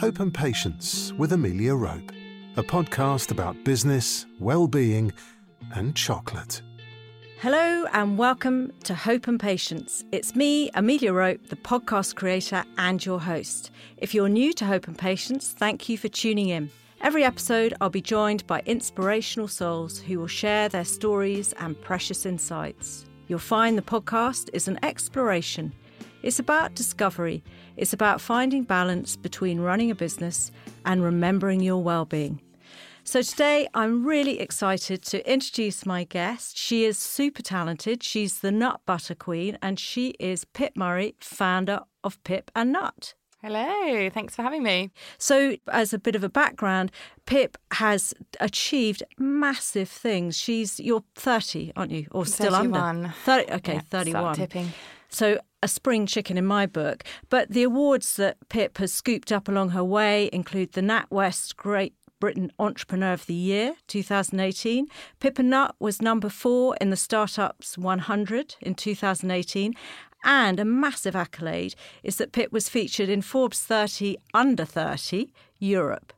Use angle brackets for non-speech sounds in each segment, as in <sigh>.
Hope and Patience with Amelia Rope, a podcast about business, well-being, and chocolate. Hello and welcome to Hope and Patience. It's me, Amelia Rope, the podcast creator and your host. If you're new to Hope and Patience, thank you for tuning in. Every episode, I'll be joined by inspirational souls who will share their stories and precious insights. You'll find the podcast is an exploration. It's about discovery. It's about finding balance between running a business and remembering your well-being. So today I'm really excited to introduce my guest. She is super talented. She's the nut butter queen and she is Pip Murray, founder of Pip and Nut. Hello, thanks for having me. So, as a bit of a background, Pip has achieved massive things. She's you're 30, aren't you? Or still 31. under? 30, okay, Yeah, 31. tipping. So, a spring chicken in my book. But the awards that Pip has scooped up along her way include the NatWest Great Britain Entrepreneur of the Year 2018. Pip and Nut was number four in the Startups 100 in 2018. And a massive accolade is that Pip was featured in Forbes 30 Under 30 Europe.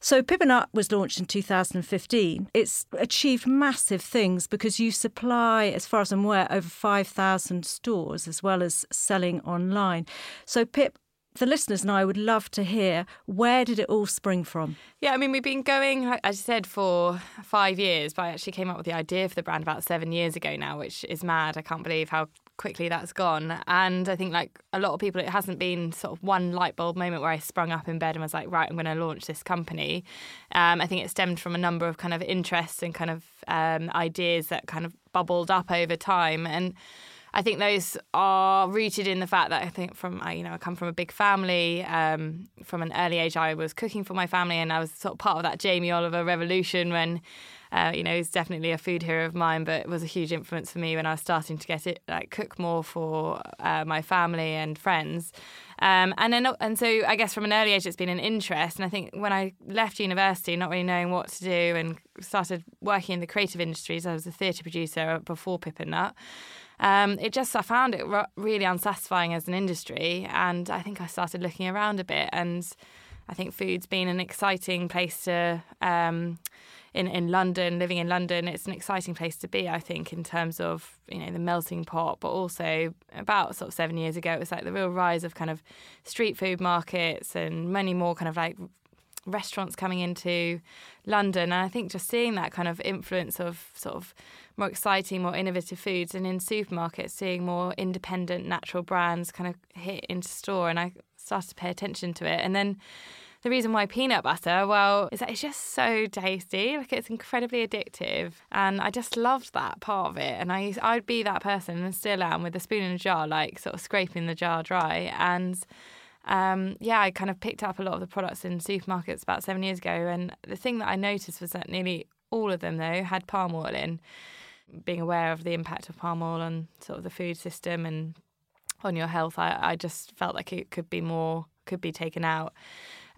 So Pip and Nut was launched in 2015. It's achieved massive things because you supply, as far as I'm aware, over 5,000 stores as well as selling online. So Pip, the listeners and I would love to hear where did it all spring from? Yeah, I mean, we've been going, as you said, for five years, but I actually came up with the idea for the brand about seven years ago now, which is mad. I can't believe how quickly that's gone. And I think, like a lot of people, it hasn't been sort of one light bulb moment where I sprung up in bed and was like, right, I'm going to launch this company. Um, I think it stemmed from a number of kind of interests and kind of um, ideas that kind of bubbled up over time. And I think those are rooted in the fact that I think from I, you know I come from a big family. Um, from an early age, I was cooking for my family, and I was sort of part of that Jamie Oliver revolution. When uh, you know he's definitely a food hero of mine, but was a huge influence for me when I was starting to get it like cook more for uh, my family and friends. Um, and then, and so I guess from an early age, it's been an interest. And I think when I left university, not really knowing what to do, and started working in the creative industries, I was a theatre producer before Pip and Nut. Um, it just I found it really unsatisfying as an industry, and I think I started looking around a bit, and I think food's been an exciting place to. Um, in, in London, living in London, it's an exciting place to be, I think, in terms of, you know, the melting pot, but also about sort of seven years ago, it was like the real rise of kind of street food markets and many more kind of like restaurants coming into London. And I think just seeing that kind of influence of sort of more exciting, more innovative foods, and in supermarkets, seeing more independent natural brands kind of hit into store. And I started to pay attention to it. And then the reason why peanut butter, well, is that it's just so tasty. Like it's incredibly addictive. And I just loved that part of it. And I, I'd be that person and still am with a spoon in a jar, like sort of scraping the jar dry. And um, yeah, I kind of picked up a lot of the products in supermarkets about seven years ago. And the thing that I noticed was that nearly all of them, though, had palm oil in. Being aware of the impact of palm oil on sort of the food system and on your health, I, I just felt like it could be more, could be taken out.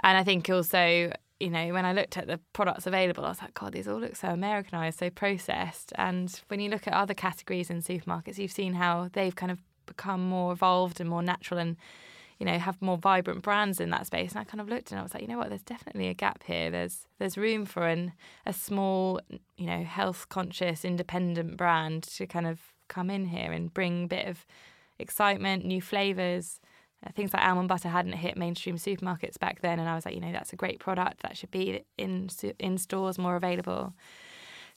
And I think also, you know, when I looked at the products available, I was like, God, these all look so Americanized, so processed. And when you look at other categories in supermarkets, you've seen how they've kind of become more evolved and more natural and you know have more vibrant brands in that space. And I kind of looked and I was like you know what? There's definitely a gap here. There's there's room for an a small you know health conscious independent brand to kind of come in here and bring a bit of excitement new flavors things like almond butter hadn't hit mainstream supermarkets back then and I was like you know that's a great product that should be in in stores more available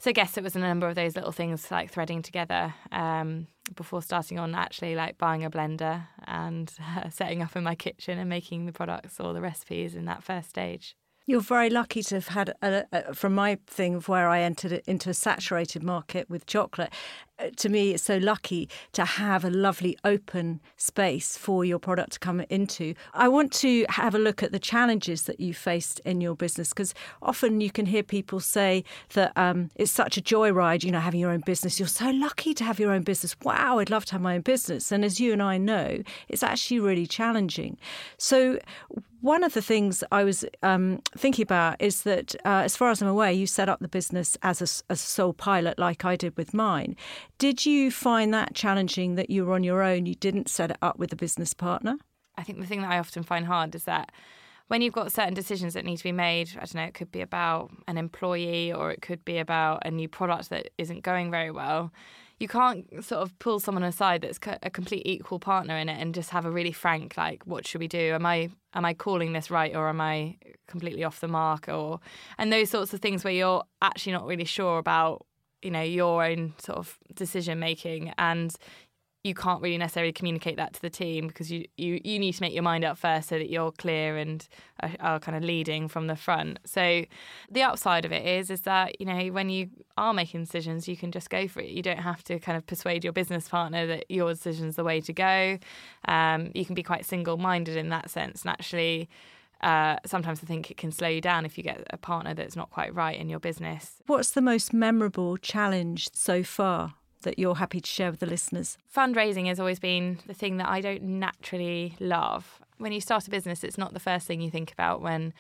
so I guess it was a number of those little things like threading together um, before starting on actually like buying a blender and uh, <laughs> setting up in my kitchen and making the products or the recipes in that first stage. You're very lucky to have had, a, a, from my thing of where I entered into a saturated market with chocolate. uh, To me, it's so lucky to have a lovely open space for your product to come into. I want to have a look at the challenges that you faced in your business because often you can hear people say that um, it's such a joyride, you know, having your own business. You're so lucky to have your own business. Wow, I'd love to have my own business. And as you and I know, it's actually really challenging. So, one of the things I was um, thinking about is that, uh, as far as I'm aware, you set up the business as a, as a sole pilot, like I did with mine. Did you find that challenging that you were on your own? You didn't set it up with a business partner? I think the thing that I often find hard is that when you've got certain decisions that need to be made, I don't know, it could be about an employee or it could be about a new product that isn't going very well. You can't sort of pull someone aside that's a complete equal partner in it and just have a really frank like, what should we do? Am I am I calling this right or am I completely off the mark? Or and those sorts of things where you're actually not really sure about you know your own sort of decision making and you can't really necessarily communicate that to the team because you, you, you need to make your mind up first so that you're clear and are, are, kind of leading from the front. So the upside of it is is that you know when you are making decisions, you can just go for it. You don't have to kind of persuade your business partner that your decision's the way to go. Um, you can be quite single minded in that sense, and actually. Uh, sometimes I think it can slow you down if you get a partner that's not quite right in your business. What's the most memorable challenge so far? That you're happy to share with the listeners? Fundraising has always been the thing that I don't naturally love. When you start a business, it's not the first thing you think about when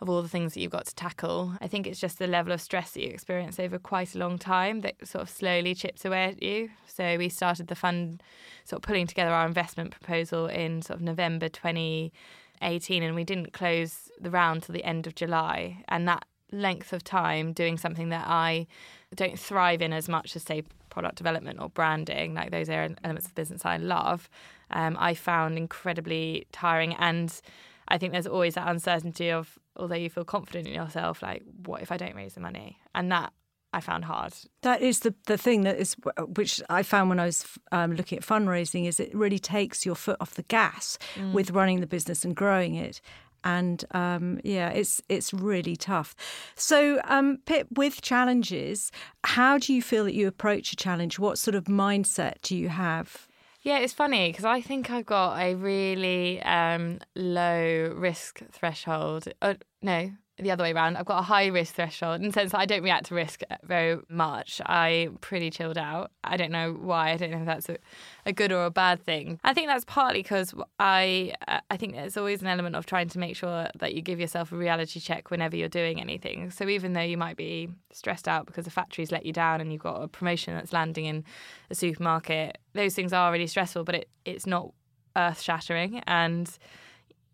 of all the things that you've got to tackle. I think it's just the level of stress that you experience over quite a long time that sort of slowly chips away at you. So we started the fund sort of pulling together our investment proposal in sort of November 2018 and we didn't close the round till the end of July. And that length of time doing something that I don't thrive in as much as say product development or branding, like those are elements of business I love, um, I found incredibly tiring. And I think there's always that uncertainty of, although you feel confident in yourself, like, what if I don't raise the money? And that I found hard. That is the, the thing that is, which I found when I was um, looking at fundraising, is it really takes your foot off the gas mm. with running the business and growing it and um, yeah, it's it's really tough. So, um, Pip, with challenges, how do you feel that you approach a challenge? What sort of mindset do you have? Yeah, it's funny because I think I've got a really um, low risk threshold. Uh, no, the other way around. I've got a high risk threshold in the sense that I don't react to risk very much. I'm pretty chilled out. I don't know why. I don't know if that's a, a good or a bad thing. I think that's partly because I I think there's always an element of trying to make sure that you give yourself a reality check whenever you're doing anything. So even though you might be stressed out because the factory's let you down and you've got a promotion that's landing in a supermarket, those things are really stressful, but it, it's not earth shattering and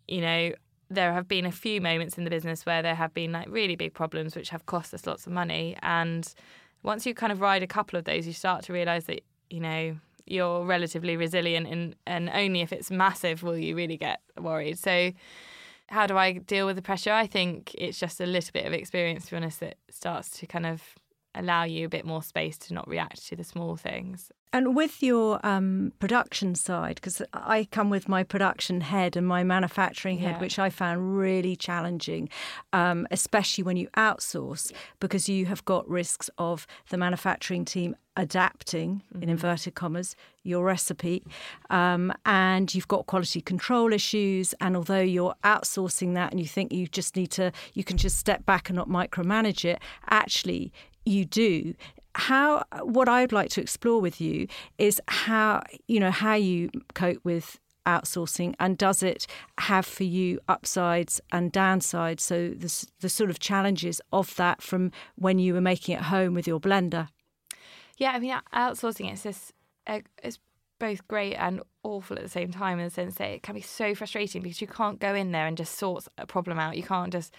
you know there have been a few moments in the business where there have been like really big problems which have cost us lots of money and once you kind of ride a couple of those you start to realize that you know you're relatively resilient and and only if it's massive will you really get worried so how do I deal with the pressure? I think it's just a little bit of experience, to be honest, that starts to kind of allow you a bit more space to not react to the small things. And with your um, production side, because I come with my production head and my manufacturing head, yeah. which I found really challenging, um, especially when you outsource, because you have got risks of the manufacturing team adapting, mm-hmm. in inverted commas, your recipe, um, and you've got quality control issues. And although you're outsourcing that and you think you just need to, you can just step back and not micromanage it, actually, you do how what I'd like to explore with you is how you know how you cope with outsourcing and does it have for you upsides and downsides? So the, the sort of challenges of that from when you were making it home with your blender. Yeah i mean outsourcing it's just uh, it's both great and awful at the same time in the sense that it can be so frustrating because you can't go in there and just sort a problem out. You can't just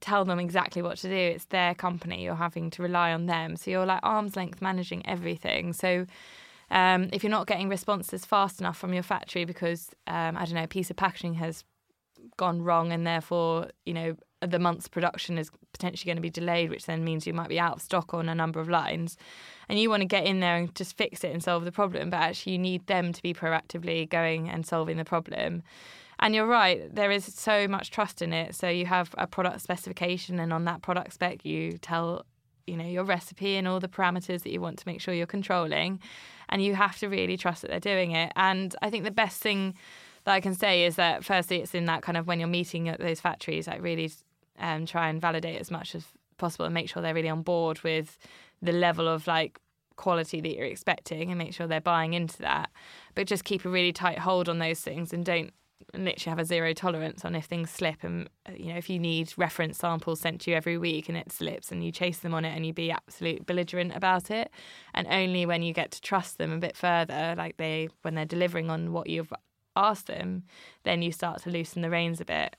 tell them exactly what to do. It's their company. You're having to rely on them. So you're like arm's length managing everything. So um, if you're not getting responses fast enough from your factory because um, I don't know, a piece of packaging has gone wrong and therefore you know the month's production is potentially going to be delayed, which then means you might be out of stock on a number of lines. And you want to get in there and just fix it and solve the problem, but actually you need them to be proactively going and solving the problem. And you're right, there is so much trust in it. So you have a product specification, and on that product spec, you tell you know your recipe and all the parameters that you want to make sure you're controlling, and you have to really trust that they're doing it. And I think the best thing that I can say is that firstly, it's in that kind of when you're meeting at those factories, like really um, try and validate as much as possible and make sure they're really on board with the level of like quality that you're expecting and make sure they're buying into that. But just keep a really tight hold on those things and don't literally have a zero tolerance on if things slip and uh, you know if you need reference samples sent to you every week and it slips and you chase them on it and you be absolute belligerent about it and only when you get to trust them a bit further like they when they're delivering on what you've asked them then you start to loosen the reins a bit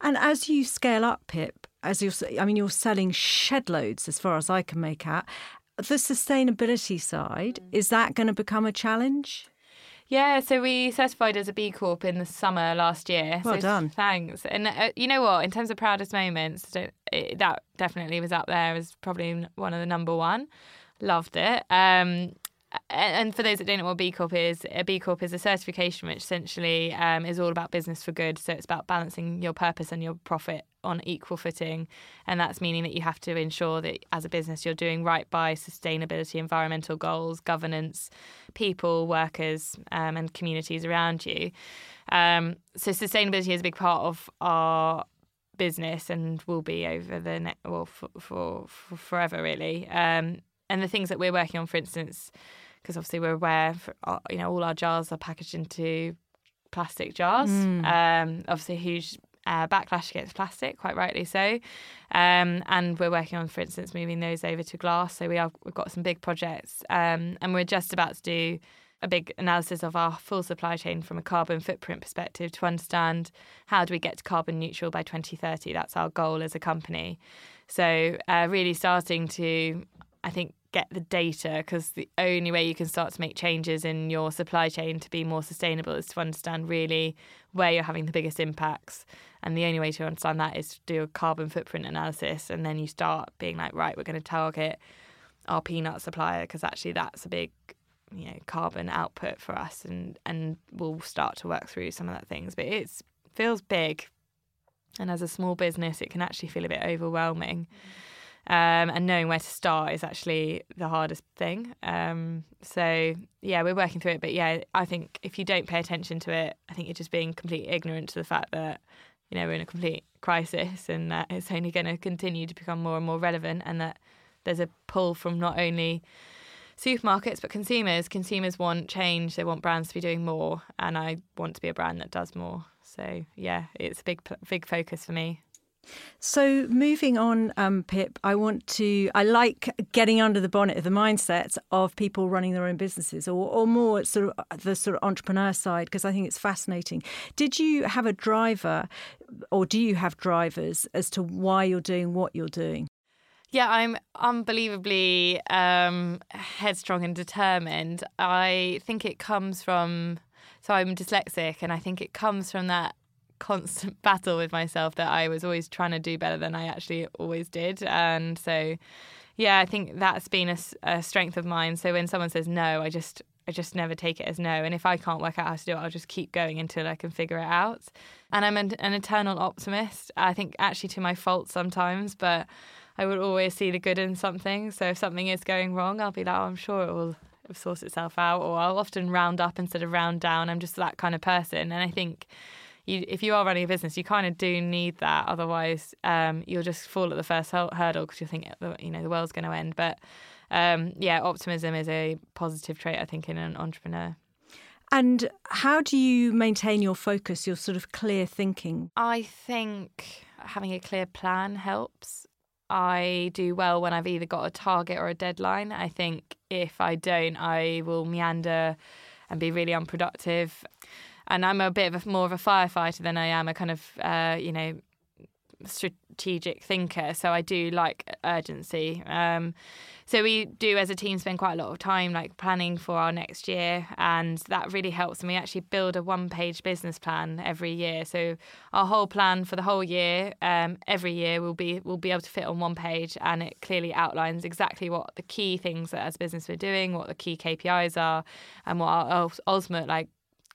And as you scale up, Pip, as you're, I mean, you're selling shed loads as far as I can make out. The sustainability side, is that going to become a challenge? Yeah, so we certified as a B Corp in the summer last year. Well so done. Thanks. And uh, you know what? In terms of proudest moments, it, that definitely was up there as probably one of the number one. Loved it. Um, and for those that don't know what B Corp is, a B Corp is a certification which essentially um, is all about business for good. So it's about balancing your purpose and your profit on equal footing. And that's meaning that you have to ensure that as a business you're doing right by sustainability, environmental goals, governance, people, workers, um, and communities around you. Um, so sustainability is a big part of our business and will be over the next well for, for, for forever really. Um, and the things that we're working on, for instance, because obviously we're aware, for, uh, you know, all our jars are packaged into plastic jars. Mm. Um, obviously, huge uh, backlash against plastic, quite rightly so. Um, and we're working on, for instance, moving those over to glass. So we are we've got some big projects, um, and we're just about to do a big analysis of our full supply chain from a carbon footprint perspective to understand how do we get to carbon neutral by 2030. That's our goal as a company. So uh, really starting to, I think, get the data because the only way you can start to make changes in your supply chain to be more sustainable is to understand really where you're having the biggest impacts. And the only way to understand that is to do a carbon footprint analysis. And then you start being like, right, we're going to target our peanut supplier because actually that's a big you know carbon output for us and and we'll start to work through some of that things but it feels big and as a small business it can actually feel a bit overwhelming mm-hmm um, and knowing where to start is actually the hardest thing. Um, so yeah, we're working through it. But yeah, I think if you don't pay attention to it, I think you're just being completely ignorant to the fact that you know we're in a complete crisis and that it's only going to continue to become more and more relevant, and that there's a pull from not only supermarkets but consumers. Consumers want change. They want brands to be doing more, and I want to be a brand that does more. So yeah, it's a big big focus for me. So, moving on, um, Pip, I want to, I like getting under the bonnet of the mindset of people running their own businesses or, or more sort of uh, the sort of entrepreneur side because I think it's fascinating. Did you have a driver or do you have drivers as to why you're doing what you're doing? Yeah, I'm unbelievably um, headstrong and determined. I think it comes from, so I'm dyslexic, and I think it comes from that constant <laughs> battle with myself that I was always trying to do better than I actually always did. And so, yeah, I think that's been a, a, strength of mine. So when someone says no, I just I just never take it as no. And if I can't work out how to do it, I'll just keep going until I can figure it out. And I'm an, an eternal optimist. I think actually to my fault sometimes, but I would always see the good in something. So if something is going wrong, I'll be like, oh, I'm sure it will sort itself out. Or I'll often round up instead of round down. I'm just that kind of person. And I think you, if you are running a business, you kind of do need that. Otherwise, um, you'll just fall at the first hurdle because you think you know the world's going to end. But um, yeah, optimism is a positive trait, I think, in an entrepreneur. And how do you maintain your focus, your sort of clear thinking? I think having a clear plan helps. I do well when I've either got a target or a deadline. I think if I don't, I will meander and be really unproductive and I'm a bit of a, more of a firefighter than I am a kind of uh, you know strategic thinker. So I do like urgency. Um, so we do as a team spend quite a lot of time like planning for our next year, and that really helps. And we actually build a one-page business plan every year. So our whole plan for the whole year, um, every year, will be will be able to fit on one page, and it clearly outlines exactly what the key things that as business we're doing, what the key KPIs are, and what our ultimate like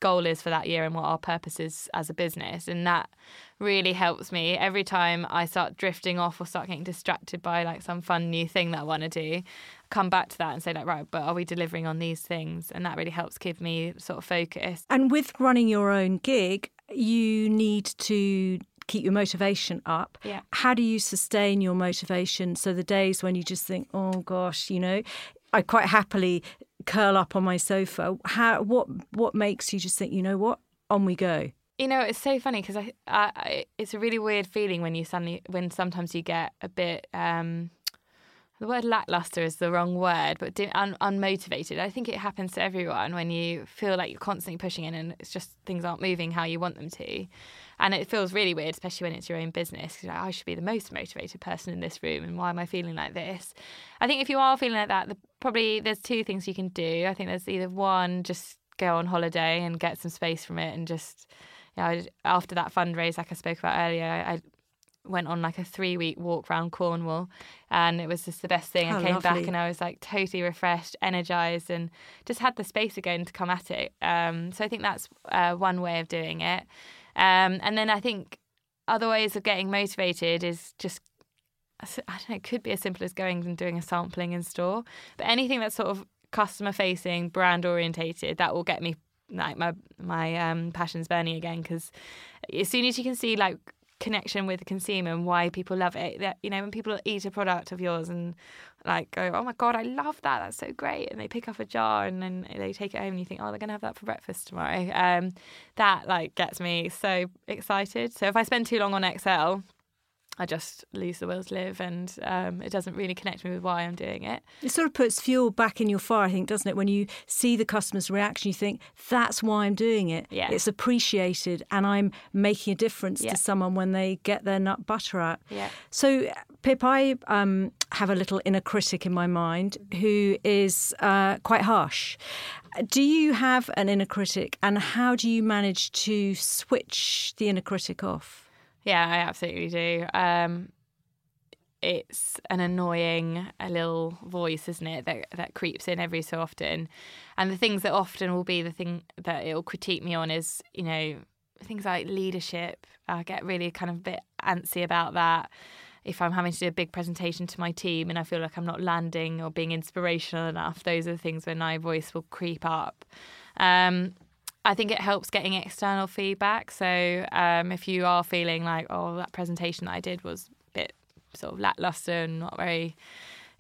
goal is for that year and what our purpose is as a business. And that really helps me every time I start drifting off or start getting distracted by like some fun new thing that I want to do. Come back to that and say, like, right, but are we delivering on these things? And that really helps keep me sort of focused. And with running your own gig, you need to keep your motivation up. Yeah. How do you sustain your motivation? So the days when you just think, oh gosh, you know, I quite happily curl up on my sofa. How what what makes you just think, you know what, on we go? You know, it's so funny because I, I, it's a really weird feeling when you suddenly when sometimes you get a bit. Um, the word lackluster is the wrong word, but un- unmotivated. I think it happens to everyone when you feel like you're constantly pushing in and it's just things aren't moving how you want them to. And it feels really weird, especially when it's your own business. Like, I should be the most motivated person in this room, and why am I feeling like this? I think if you are feeling like that, the, probably there's two things you can do. I think there's either one, just go on holiday and get some space from it, and just you know, after that fundraise, like I spoke about earlier, I went on like a three week walk around Cornwall and it was just the best thing. How I came lovely. back and I was like totally refreshed, energized, and just had the space again to come at it. Um, so I think that's uh, one way of doing it. Um, and then I think other ways of getting motivated is just. I don't know, it could be as simple as going and doing a sampling in store, but anything that's sort of customer facing, brand orientated, that will get me like my my um, passions burning again. Because as soon as you can see like connection with the consumer and why people love it. That you know, when people eat a product of yours and like go, "Oh my god, I love that! That's so great!" and they pick up a jar and then they take it home and you think, "Oh, they're gonna have that for breakfast tomorrow." Um, that like gets me so excited. So if I spend too long on Excel. I just lose the will to live, and um, it doesn't really connect me with why I'm doing it. It sort of puts fuel back in your fire, I think, doesn't it? When you see the customer's reaction, you think, that's why I'm doing it. Yeah. It's appreciated, and I'm making a difference Yeah. to someone when they get their nut butter out. Yeah. So, Pip, I um, have a little inner critic in my mind who is uh, quite harsh. Do you have an inner critic, and how do you manage to switch the inner critic off? Yeah, I absolutely do. Um, it's an annoying a little voice, isn't it, that that creeps in every so often. And the things that often will be the thing that it'll critique me on is, you know, things like leadership. I get really kind of a bit antsy about that. If I'm having to do a big presentation to my team and I feel like I'm not landing or being inspirational enough, those are the things when my voice will creep up. Um, I think it helps getting external feedback. So um, if you are feeling like, oh, that presentation that I did was a bit sort of lackluster and not very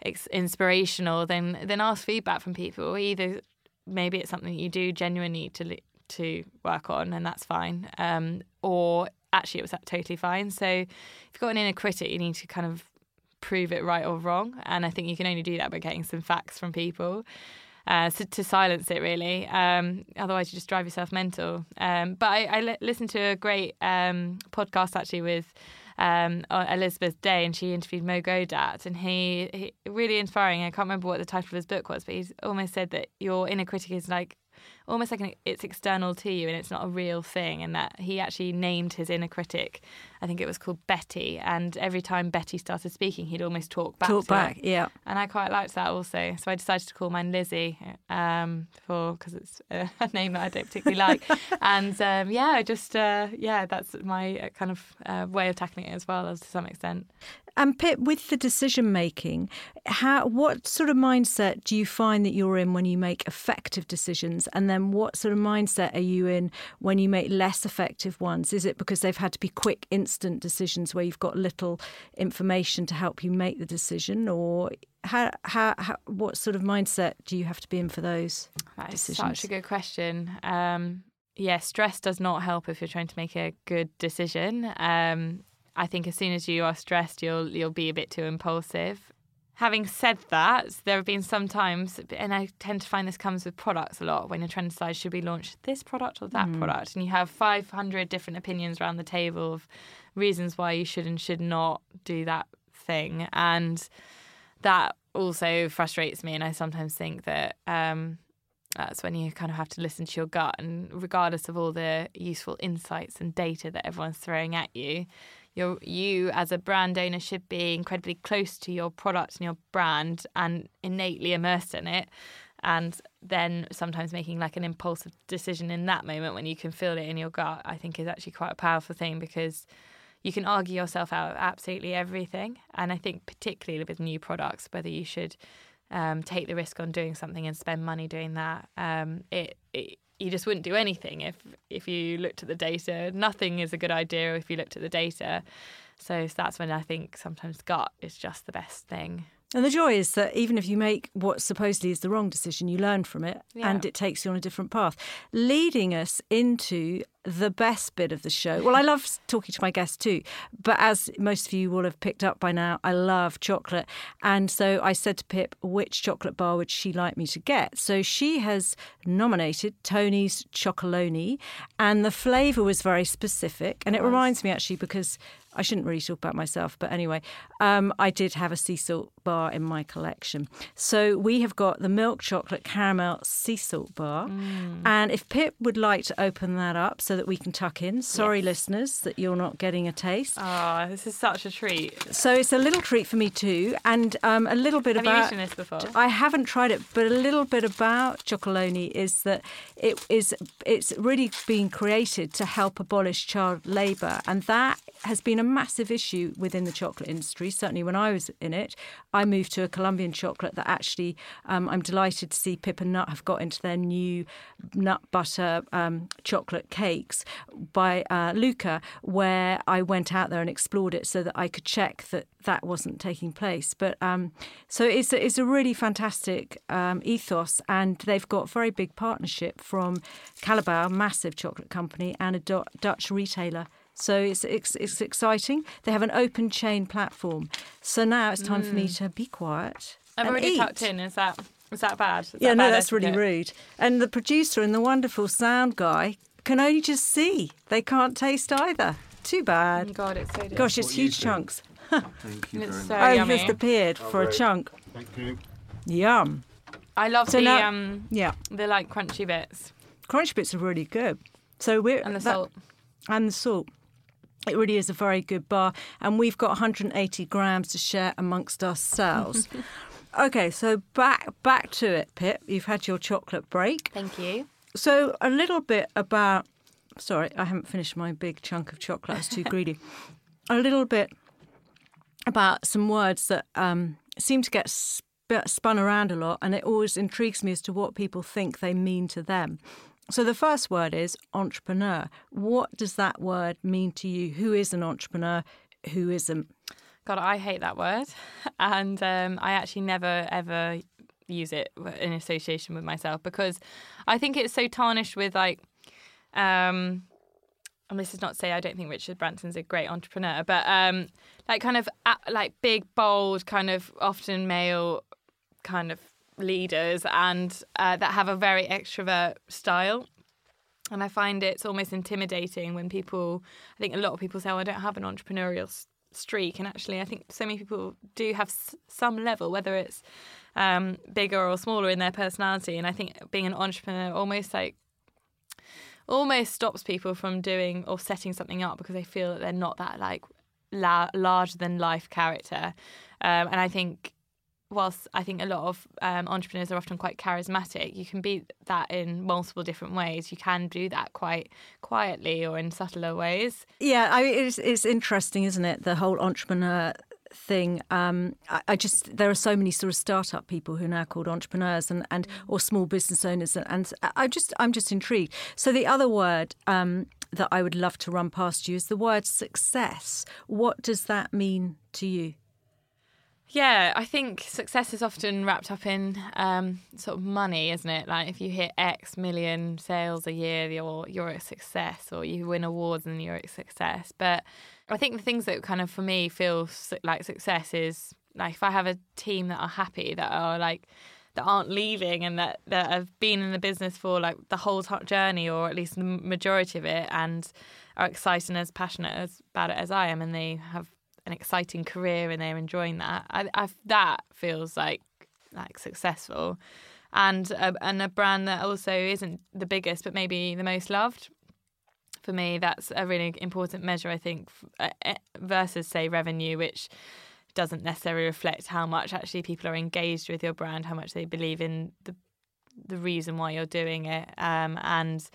ex- inspirational, then then ask feedback from people. Either maybe it's something that you do genuinely need to to work on, and that's fine. Um, or actually, it was totally fine. So if you've got an inner critic, you need to kind of prove it right or wrong. And I think you can only do that by getting some facts from people. Uh, to silence it really. Um, otherwise, you just drive yourself mental. Um, but I, I li- listened to a great um, podcast actually with um, Elizabeth Day, and she interviewed Mo Gawdat, and he, he really inspiring. I can't remember what the title of his book was, but he's almost said that your inner critic is like almost like an, it's external to you and it's not a real thing and that he actually named his inner critic i think it was called betty and every time betty started speaking he'd almost talk back Talk to back, her. yeah. and i quite liked that also so i decided to call mine lizzie um, for because it's <laughs> a, name that i don't particularly like <laughs> and um, yeah I just uh, yeah that's my uh, kind of uh, way of tackling it as well as to some extent And Pip, with the decision making, how what sort of mindset do you find that you're in when you make effective decisions, and then what sort of mindset are you in when you make less effective ones? Is it because they've had to be quick, instant decisions where you've got little information to help you make the decision, or how, how, how what sort of mindset do you have to be in for those That is decisions? such a good question. Um, yeah, stress does not help if you're trying to make a good decision. Um, I think as soon as you are stressed, you'll you'll be a bit too impulsive. Having said that, there have been some times, and I tend to find this comes with products a lot when you're trying to decide should we launch this product or that product, and you have 500 different opinions around the table of reasons why you should and should not do that thing, and that also frustrates me. And I sometimes think that um, that's when you kind of have to listen to your gut, and regardless of all the useful insights and data that everyone's throwing at you, you're, you as a brand owner should be incredibly close to your product and your brand and innately immersed in it. And then sometimes making like an impulsive decision in that moment when you can feel it in your gut, I think is actually quite a powerful thing because you can argue yourself out of absolutely everything. And I think particularly with new products, whether you should um, take the risk on doing something and spend money doing that, um, it, it you just wouldn't do anything if if you looked at the data. Nothing is a good idea if you looked at the data. So that's when I think sometimes gut is just the best thing. And the joy is that even if you make what supposedly is the wrong decision, you learn from it Yeah. and it takes you on a different path, leading us into the best bit of the show. Well, I love talking to my guests too, but as most of you will have picked up by now, I love chocolate. And so I said to Pip, which chocolate bar would she like me to get? So she has nominated Tony's Chocolonely, and the flavour was very specific. And it reminds me actually because I shouldn't really talk about myself, but anyway, um, I did have a sea salt bar in my collection. So we have got the milk chocolate caramel sea salt bar. Mm. And if Pip would like to open that up so that we can tuck in, sorry, yes. listeners, that you're not getting a taste. Oh, this is such a treat. So it's a little treat for me too. And um, a little bit have about. Have you eaten this before? I haven't tried it, but a little bit about Chocolonely is that it is it's really been created to help abolish child labour. And that has been a massive issue within the chocolate industry. Certainly, when I was in it, I moved to a Colombian chocolate that actually um, I'm delighted to see Pip and Nut have got into their new nut butter um, chocolate cakes by uh, Luker, where I went out there and explored it so that I could check that that wasn't taking place. But um, so it's a, it's a really fantastic um, ethos, and they've got very big partnership from Callebaut, massive chocolate company, and a Dutch retailer so it's, it's, it's exciting. They have an open chain platform. So now it's time mm. for me mm. to be quiet. I've already eat. tucked in. Is that is that bad? Is yeah, that no, bad that's etiquette? really rude. And the producer and the wonderful sound guy can only just see. They can't taste either. Too bad. Oh God, it's so delicious. Gosh, it's huge chunks. Thank <laughs> you it's very so much. I've yummy. just appeared Oh, for a great. chunk. Thank you. Yum. I love So the now- um Yeah. the like crunchy bits Crunch bits are really good. So we're and the that- salt. and the salt. It really is a very good bar, and we've got 180 grams to share amongst ourselves. <laughs> okay, so back back to it, Pip. You've had your chocolate break. Thank you. So a little bit about. Sorry, I haven't finished my big chunk of chocolate. I was too <laughs> greedy. A little bit about some words that um, seem to get sp- spun around a lot, and it always intrigues me as to what people think they mean to them. So the first word is entrepreneur. What does that word mean to you? Who is an entrepreneur? Who isn't? God, I hate that word, <laughs> and um, I actually never ever use it in association with myself because I think it's so tarnished with like. Um, and this is not to say I don't think Richard Branson's a great entrepreneur, but um, like kind of uh, like big, bold, kind of often male, kind of leaders, and uh, that have a very extrovert style. And I find it's almost intimidating when people. I think a lot of people say, "Oh, I don't have an entrepreneurial streak," and actually, I think so many people do have s- some level, whether it's um, bigger or smaller in their personality. And I think being an entrepreneur almost like almost stops people from doing or setting something up because they feel that they're not that like la- larger than life character. Um, and I think whilst I think a lot of um, entrepreneurs are often quite charismatic, you can be that in multiple different ways. You can do that quite quietly or in subtler ways. Yeah, I, it's, it's interesting, isn't it? The whole entrepreneur thing. Um, I, I just there are so many sort of startup people who are now called entrepreneurs and, and or small business owners, and, and I just I'm just intrigued. So the other word um, that I would love to run past you is the word success. What does that mean to you? Yeah, I think success is often wrapped up in um, sort of money, isn't it? Like if you hit X million sales a year, you're you're a success, or you win awards and you're a success. But I think the things that kind of for me feel like success is like if I have a team that are happy, that are like that aren't leaving and that, that have been in the business for like the whole journey or at least the majority of it and are excited and as passionate as, about it as I am and they have an exciting career and they're enjoying that. I, I that feels like like successful, and a, and a brand that also isn't the biggest but maybe the most loved. For me, that's a really important measure. I think uh, uh, versus say revenue, which doesn't necessarily reflect how much actually people are engaged with your brand, how much they believe in the the reason why you're doing it, um, and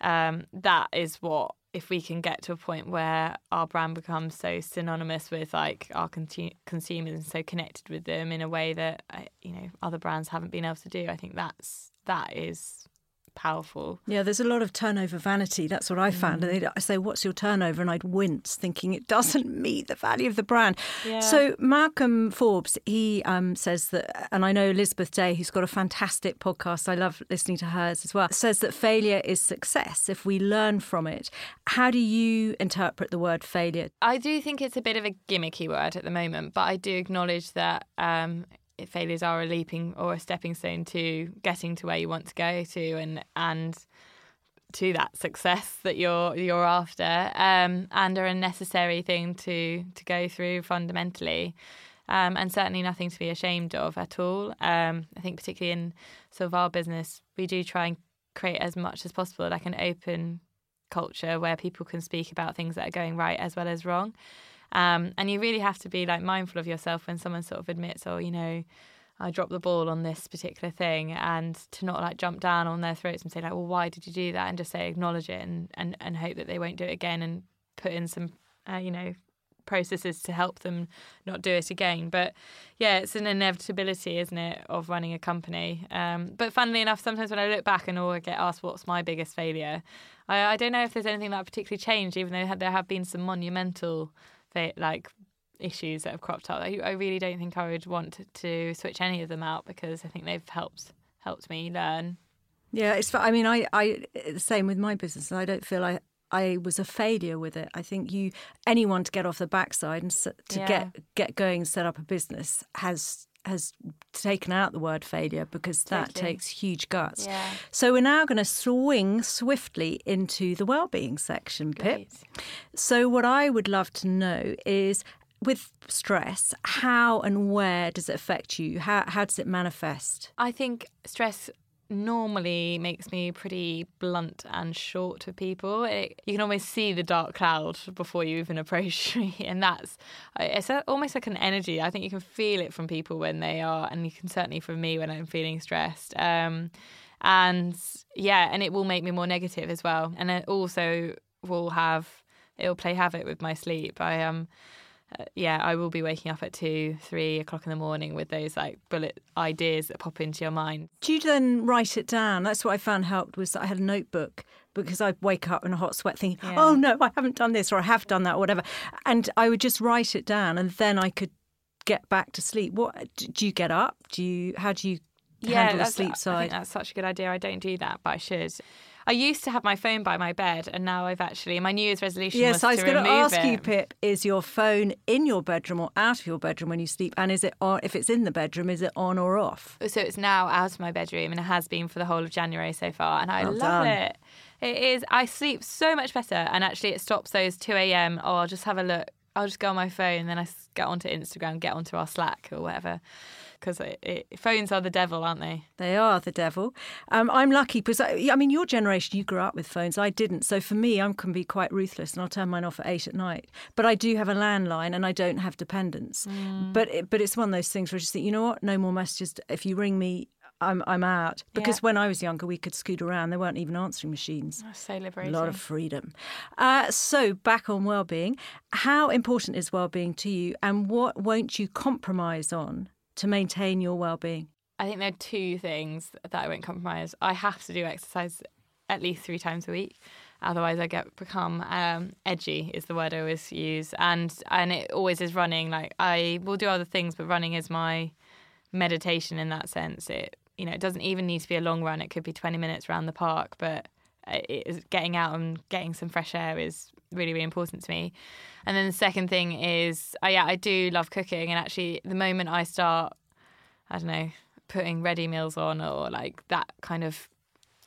um, that is what if we can get to a point where our brand becomes so synonymous with like our con- consumers and so connected with them in a way that uh, you know other brands haven't been able to do i think that's that is powerful. Yeah, there's a lot of turnover vanity. That's what I found. Mm. I say, "What's your turnover?" and I'd wince, thinking it doesn't <laughs> meet the value of the brand. Yeah. So Malcolm Forbes, he um, says that, and I know Elizabeth Day, who's got a fantastic podcast. I love listening to hers as well. Says that failure is success if we learn from it. How do you interpret the word failure? I do think it's a bit of a gimmicky word at the moment, but I do acknowledge that. Um, failures are a leaping or a stepping stone to getting to where you want to go to and and to that success that you're you're after um, and are a necessary thing to to go through fundamentally. Um, and certainly nothing to be ashamed of at all. Um, I think particularly in sort of our business we do try and create as much as possible like an open culture where people can speak about things that are going right as well as wrong um, and you really have to be like mindful of yourself when someone sort of admits, oh, you know, I dropped the ball on this particular thing, and to not like jump down on their throats and say like, well, why did you do that? And just say acknowledge it and and, and hope that they won't do it again, and put in some, uh, you know, processes to help them not do it again. But yeah, it's an inevitability, isn't it, of running a company. Um, but funnily enough, sometimes when I look back and or get asked what's my biggest failure, I, I don't know if there's anything that particularly changed, even though there have been some monumental like issues that have cropped up. I, I really don't think I would want to, to switch any of them out because I think they've helped helped me learn. Yeah, it's. I mean, I, I the same with my business. I don't feel I I was a failure with it. I think you anyone to get off the backside and to yeah. get get going and set up a business has has taken out the word failure because that totally. takes huge guts. Yeah. So we're now going to swing swiftly into the well-being section, Pip. So what I would love to know is with stress, how and where does it affect you? How how does it manifest? I think stress normally makes me pretty blunt and short to people. It, you can almost see the dark cloud before you even <laughs> approach me, and that's it's almost like an energy. I think you can feel it from people when they are, and you can certainly from me when I'm feeling stressed. Um, and yeah, and it will make me more negative as well, and it also will have it'll play havoc with my sleep. I um uh, yeah, I will be waking up at two, three o'clock in the morning with those like bullet ideas that pop into your mind. Do you then write it down? That's what I found helped was that I had a notebook because I'd wake up in a hot sweat thinking, yeah. oh no, I haven't done this or I have done that or whatever. And I would just write it down and then I could get back to sleep. What do you get up? Do you how do you handle yeah, the sleep side? I think that's such a good idea. I don't do that, but I should. I used to have my phone by my bed, and now I've actually my New Year's resolution. Yes, was I was going to ask it. you, Pip. Is your phone in your bedroom or out of your bedroom when you sleep? And is it on? If it's in the bedroom, is it on or off? So it's now out of my bedroom, and it has been for the whole of January so far, and I well love done. it. It is. I sleep so much better, and actually, it stops those two a.m. Oh, I'll just have a look. I'll just go on my phone, and then I get onto Instagram, get onto our Slack or whatever because phones are the devil, aren't they? They are the devil. Um, I'm lucky because I, I, mean, your generation, you grew up with phones. I didn't, so for me, I can be quite ruthless, and I'll turn mine off at eight at night. But I do have a landline, and I don't have dependents. Mm. But it, but it's one of those things where I just think, you know what? No more messages. If you ring me, I'm I'm out because yeah. when I was younger, we could scoot around. There weren't even answering machines. Oh, so liberating. A lot of freedom. Uh, so back on well-being. How important is well-being to you, and what won't you compromise on to maintain your well-being? I think there are two things that I won't compromise. I have to do exercise at least three times a week. Otherwise, I get become um, edgy is the word I always use, and and it always is running. Like I will do other things, but running is my meditation in that sense. It you know it doesn't even need to be a long run. It could be twenty minutes around the park, but it is getting out and getting some fresh air is really really important to me. And then the second thing is, uh, yeah, I do love cooking. And actually, the moment I start, I don't know, putting ready meals on or like that kind of,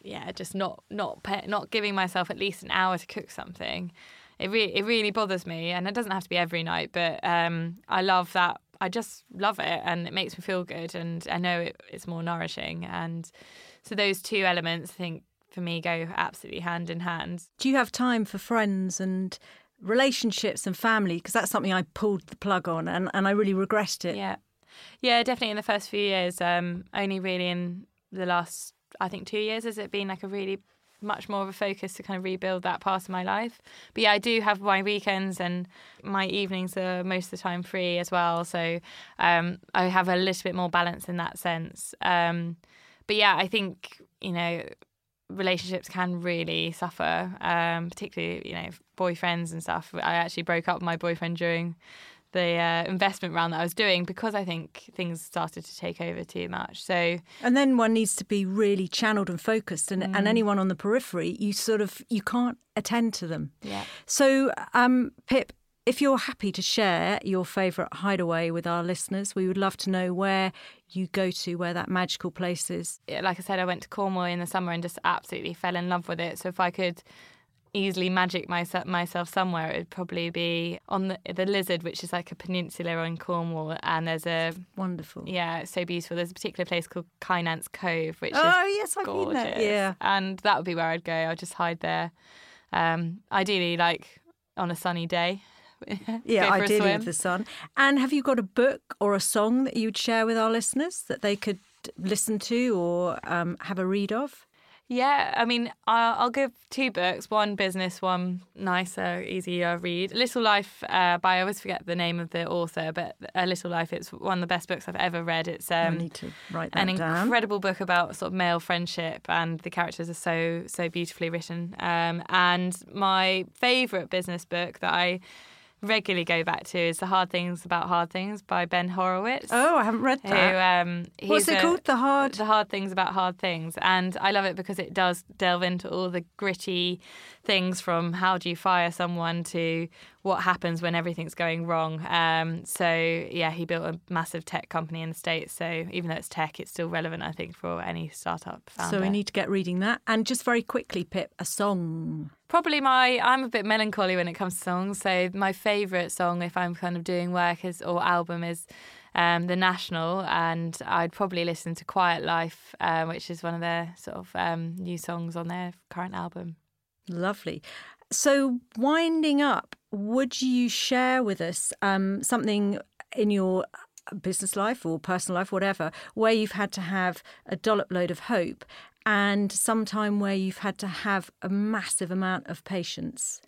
yeah, just not not not giving myself at least an hour to cook something, it really it really bothers me. And it doesn't have to be every night, but um, I love that. I just love it, and it makes me feel good, and I know it, it's more nourishing. And so those two elements, I think, for me, go absolutely hand in hand. Do you have time for friends and relationships and family because that's something I pulled the plug on and, and I really regretted it. Yeah. Yeah, definitely in the first few years. Um, only really in the last, I think, two years has it been like a really much more of a focus to kind of rebuild that part of my life. But yeah, I do have my weekends and my evenings are most of the time free as well. So um, I have a little bit more balance in that sense. Um, but yeah, I think, you know, relationships can really suffer, um, particularly you know boyfriends and stuff. I actually broke up with my boyfriend during the uh, investment round that I was doing because I think things started to take over too much. So and then one needs to be really channeled and focused, and, mm. and anyone on the periphery, you sort of you can't attend to them. Yeah. So, um, Pip, if you're happy to share your favourite hideaway with our listeners, we would love to know where you go to, where that magical place is. Like I said, I went to Cornwall in the summer and just absolutely fell in love with it. So if I could easily magic myself, myself somewhere, it would probably be on the, the Lizard, which is like a peninsula in Cornwall. And there's a wonderful, yeah, it's so beautiful. There's a particular place called Kynance Cove, which is. oh yes, I've gorgeous. been there. Yeah, and that would be where I'd go. I'd just hide there. Um, ideally, like on a sunny day. <laughs> yeah, ideally with the sun. And have you got a book or a song that you'd share with our listeners that they could listen to or um, have a read of? Yeah, I mean, I'll, give two books one business, one nicer, easier read. Little Life uh, by, I always forget the name of the author, but A Little Life, it's one of the best books I've ever read. It's um, I need to write that an down. incredible book about sort of male friendship, and the characters are so, so beautifully written. Um, and my favourite business book that I regularly go back to is The Hard Things About Hard Things by Ben Horowitz. Oh, I haven't read that. Who, um, What's it a, called? The Hard? The Hard Things About Hard Things. And I love it because it does delve into all the gritty things from how do you fire someone to what happens when everything's going wrong. Um, so, yeah, he built a massive tech company in the States. So, even though it's tech, it's still relevant, I think, for any startup founder. So, we need to get reading that. And just very quickly, Pip, a song. Probably my, I'm a bit melancholy when it comes to songs. So, my favourite song, if I'm kind of doing work is, or album, is um, The National. And I'd probably listen to Quiet Life, uh, which is one of their sort of um, new songs on their current album. Lovely. So, winding up, would you share with us um, something in your business life or personal life, whatever, where you've had to have a dollop load of hope and sometime where you've had to have a massive amount of patience?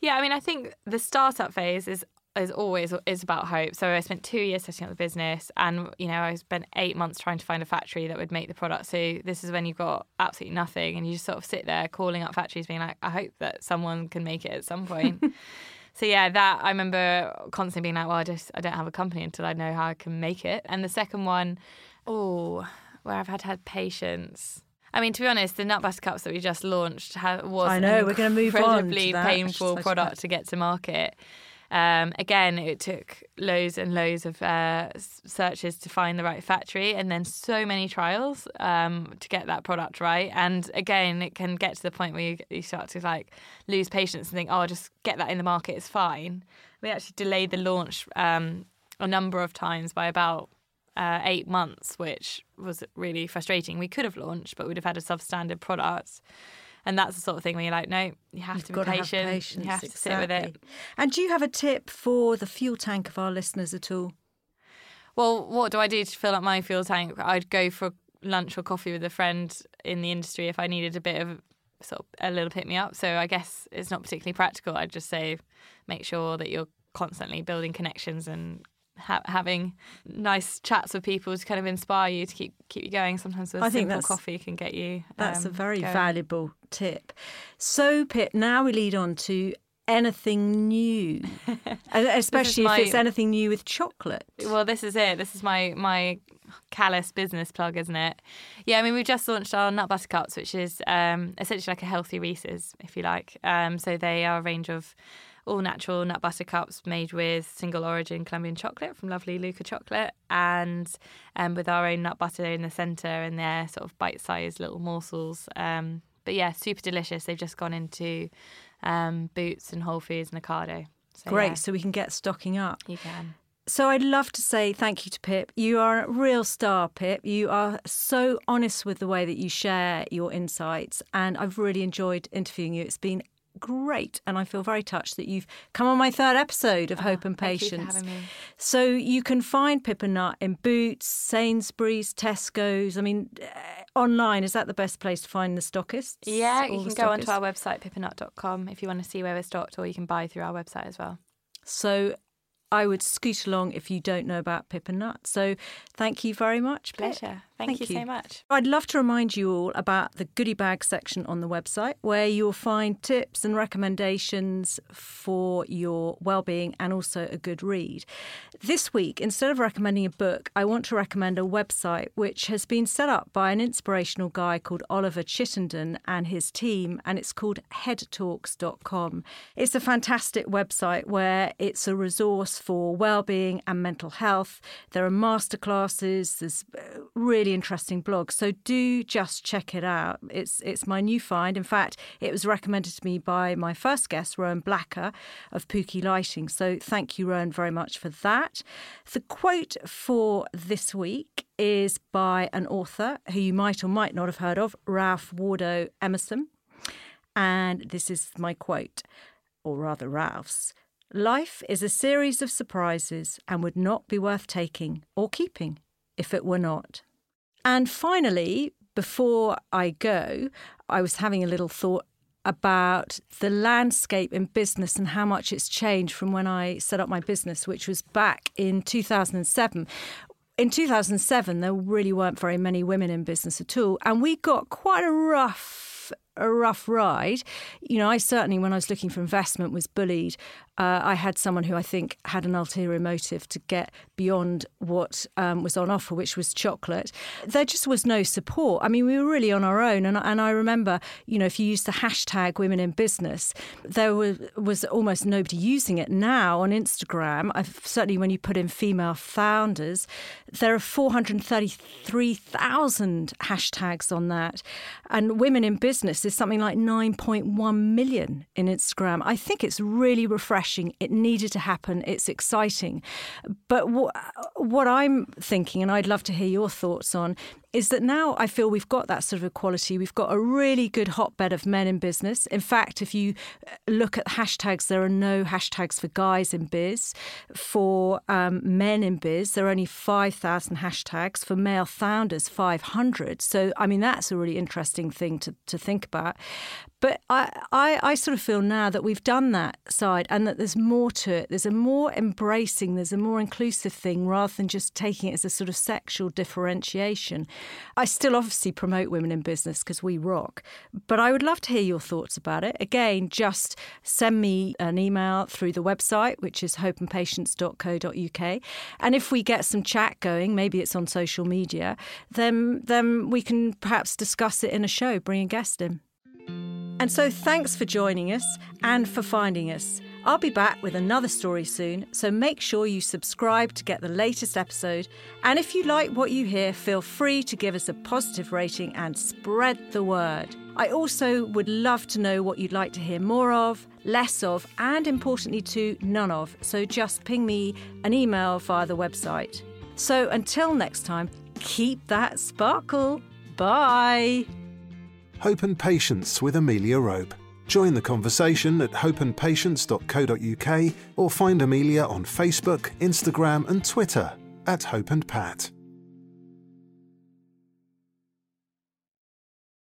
Yeah, I mean, I think the startup phase is is always is about hope. So I spent two years setting up the business, and you know I spent eight months trying to find a factory that would make the product. So this is when you've got absolutely nothing, and you just sort of sit there calling up factories, being like, I hope that someone can make it at some point. <laughs> so yeah, that I remember constantly being like, well, I just I don't have a company until I know how I can make it. And the second one, oh, where I've had had patience. I mean, to be honest, the nut butter cups that we just launched was I know, an we're going to move incredibly on painful product to get to market. Um, again, it took loads and loads of uh, searches to find the right factory, and then so many trials um, to get that product right. And again, it can get to the point where you, you start to like lose patience and think, "Oh, I'll just get that in the market; it's fine." We actually delayed the launch um, a number of times by about uh, eight months, which was really frustrating. We could have launched, but we'd have had a substandard product. And that's the sort of thing where you're like, no, you have You've to be patient. patience, you have exactly. to sit with it. And do you have a tip for the fuel tank of our listeners at all? Well, what do I do to fill up my fuel tank? I'd go for lunch or coffee with a friend in the industry if I needed a bit of sort of a little pick me up. So I guess it's not particularly practical. I'd just say make sure that you're constantly building connections and ha- having nice chats with people to kind of inspire you to keep keep you going. Sometimes a I think simple coffee can get you. That's um, a very going. valuable tip. So, Pip, now we lead on to anything new, <laughs> especially my, if it's anything new with chocolate. Well, this is it. This is my my callous business plug, isn't it? Yeah, I mean, we've just launched our nut butter cups, which is um, essentially like a healthy Reese's, if you like. Um, so they are a range of all natural nut butter cups made with single origin Colombian chocolate from lovely Luker chocolate and um, with our own nut butter in the centre and they're sort of bite sized little morsels. Um, but yeah, super delicious. They've just gone into um, Boots and Whole Foods and Ocado. So, Great, yeah. so we can get stocking up. You can. So I'd love to say thank you to Pip. You are a real star, Pip. You are so honest with the way that you share your insights, and I've really enjoyed interviewing you. It's been great. And I feel very touched that you've come on my third episode of oh, Hope and Patience. You so you can find Pip and Nut in Boots, Sainsbury's, Tesco's. I mean, uh, online, is that the best place to find the stockists? Yeah, you can go onto our website, pipandnut.com, if you want to see where we're stocked, or you can buy through our website as well. So I would scoot along if you don't know about Pip and Nut. So thank you very much. Pleasure. Thank, Thank you, you so much. I'd love to remind you all about the goodie bag section on the website where you'll find tips and recommendations for your well-being and also a good read. This week, instead of recommending a book, I want to recommend a website which has been set up by an inspirational guy called Oliver Chittenden and his team and it's called headtalks.com. It's a fantastic website where it's a resource for well-being and mental health. There are masterclasses, there's uh, really really interesting blog. So do just check it out. It's it's my new find. In fact, it was recommended to me by my first guest, Rowan Blacker of Pooky Lighting. So thank you, Rowan, very much for that. The quote for this week is by an author who you might or might not have heard of, Ralph Waldo Emerson. And this is my quote, or rather Ralph's. Life is a series of surprises and would not be worth taking or keeping if it were not. And finally, before I go, I was having a little thought about the landscape in business and how much it's changed from when I set up my business, which was back in 2007. In 2007, there really weren't very many women in business at all. And we got quite a rough a rough ride. You know, I certainly, when I was looking for investment, was bullied uh, I had someone who I think had an ulterior motive to get beyond what um, was on offer, which was chocolate. There just was no support. I mean, we were really on our own. And, and I remember, you know, if you use the hashtag women in business, there was, was almost nobody using it. Now on Instagram, I've, certainly when you put in female founders, there are 433,000 hashtags on that. And women in business is something like 9.1 million in Instagram. I think it's really refreshing. It needed to happen. It's exciting. But what, what I'm thinking, and I'd love to hear your thoughts on, is that now I feel we've got that sort of equality. We've got a really good hotbed of men in business. In fact, if you uh, look at hashtags, there are no hashtags for guys in biz. For um, men in biz, there are only 5,000 hashtags. For male founders, 500. So, I mean, that's a really interesting thing to, to think about. But I, I, I sort of feel now that we've done that side and that there's more to it. There's a more embracing, there's a more inclusive thing rather than just taking it as a sort of sexual differentiation. I still obviously promote women in business because we rock, but I would love to hear your thoughts about it. Again, just send me an email through the website, which is hopeandpatience.co.uk. And if we get some chat going, maybe it's on social media, then, then we can perhaps discuss it in a show, bring a guest in. And so thanks for joining us and for finding us. I'll be back with another story soon, so make sure you subscribe to get the latest episode. And if you like what you hear, feel free to give us a positive rating and spread the word. I also would love to know what you'd like to hear more of, less of, and importantly, to none of. So just ping me an email via the website. So until next time, keep that sparkle. Bye. Hope and Patience with Amelia Rope. Join the conversation at hopeandpatience.co.uk or find Amelia on Facebook, Instagram, and Twitter at Hope and Pat.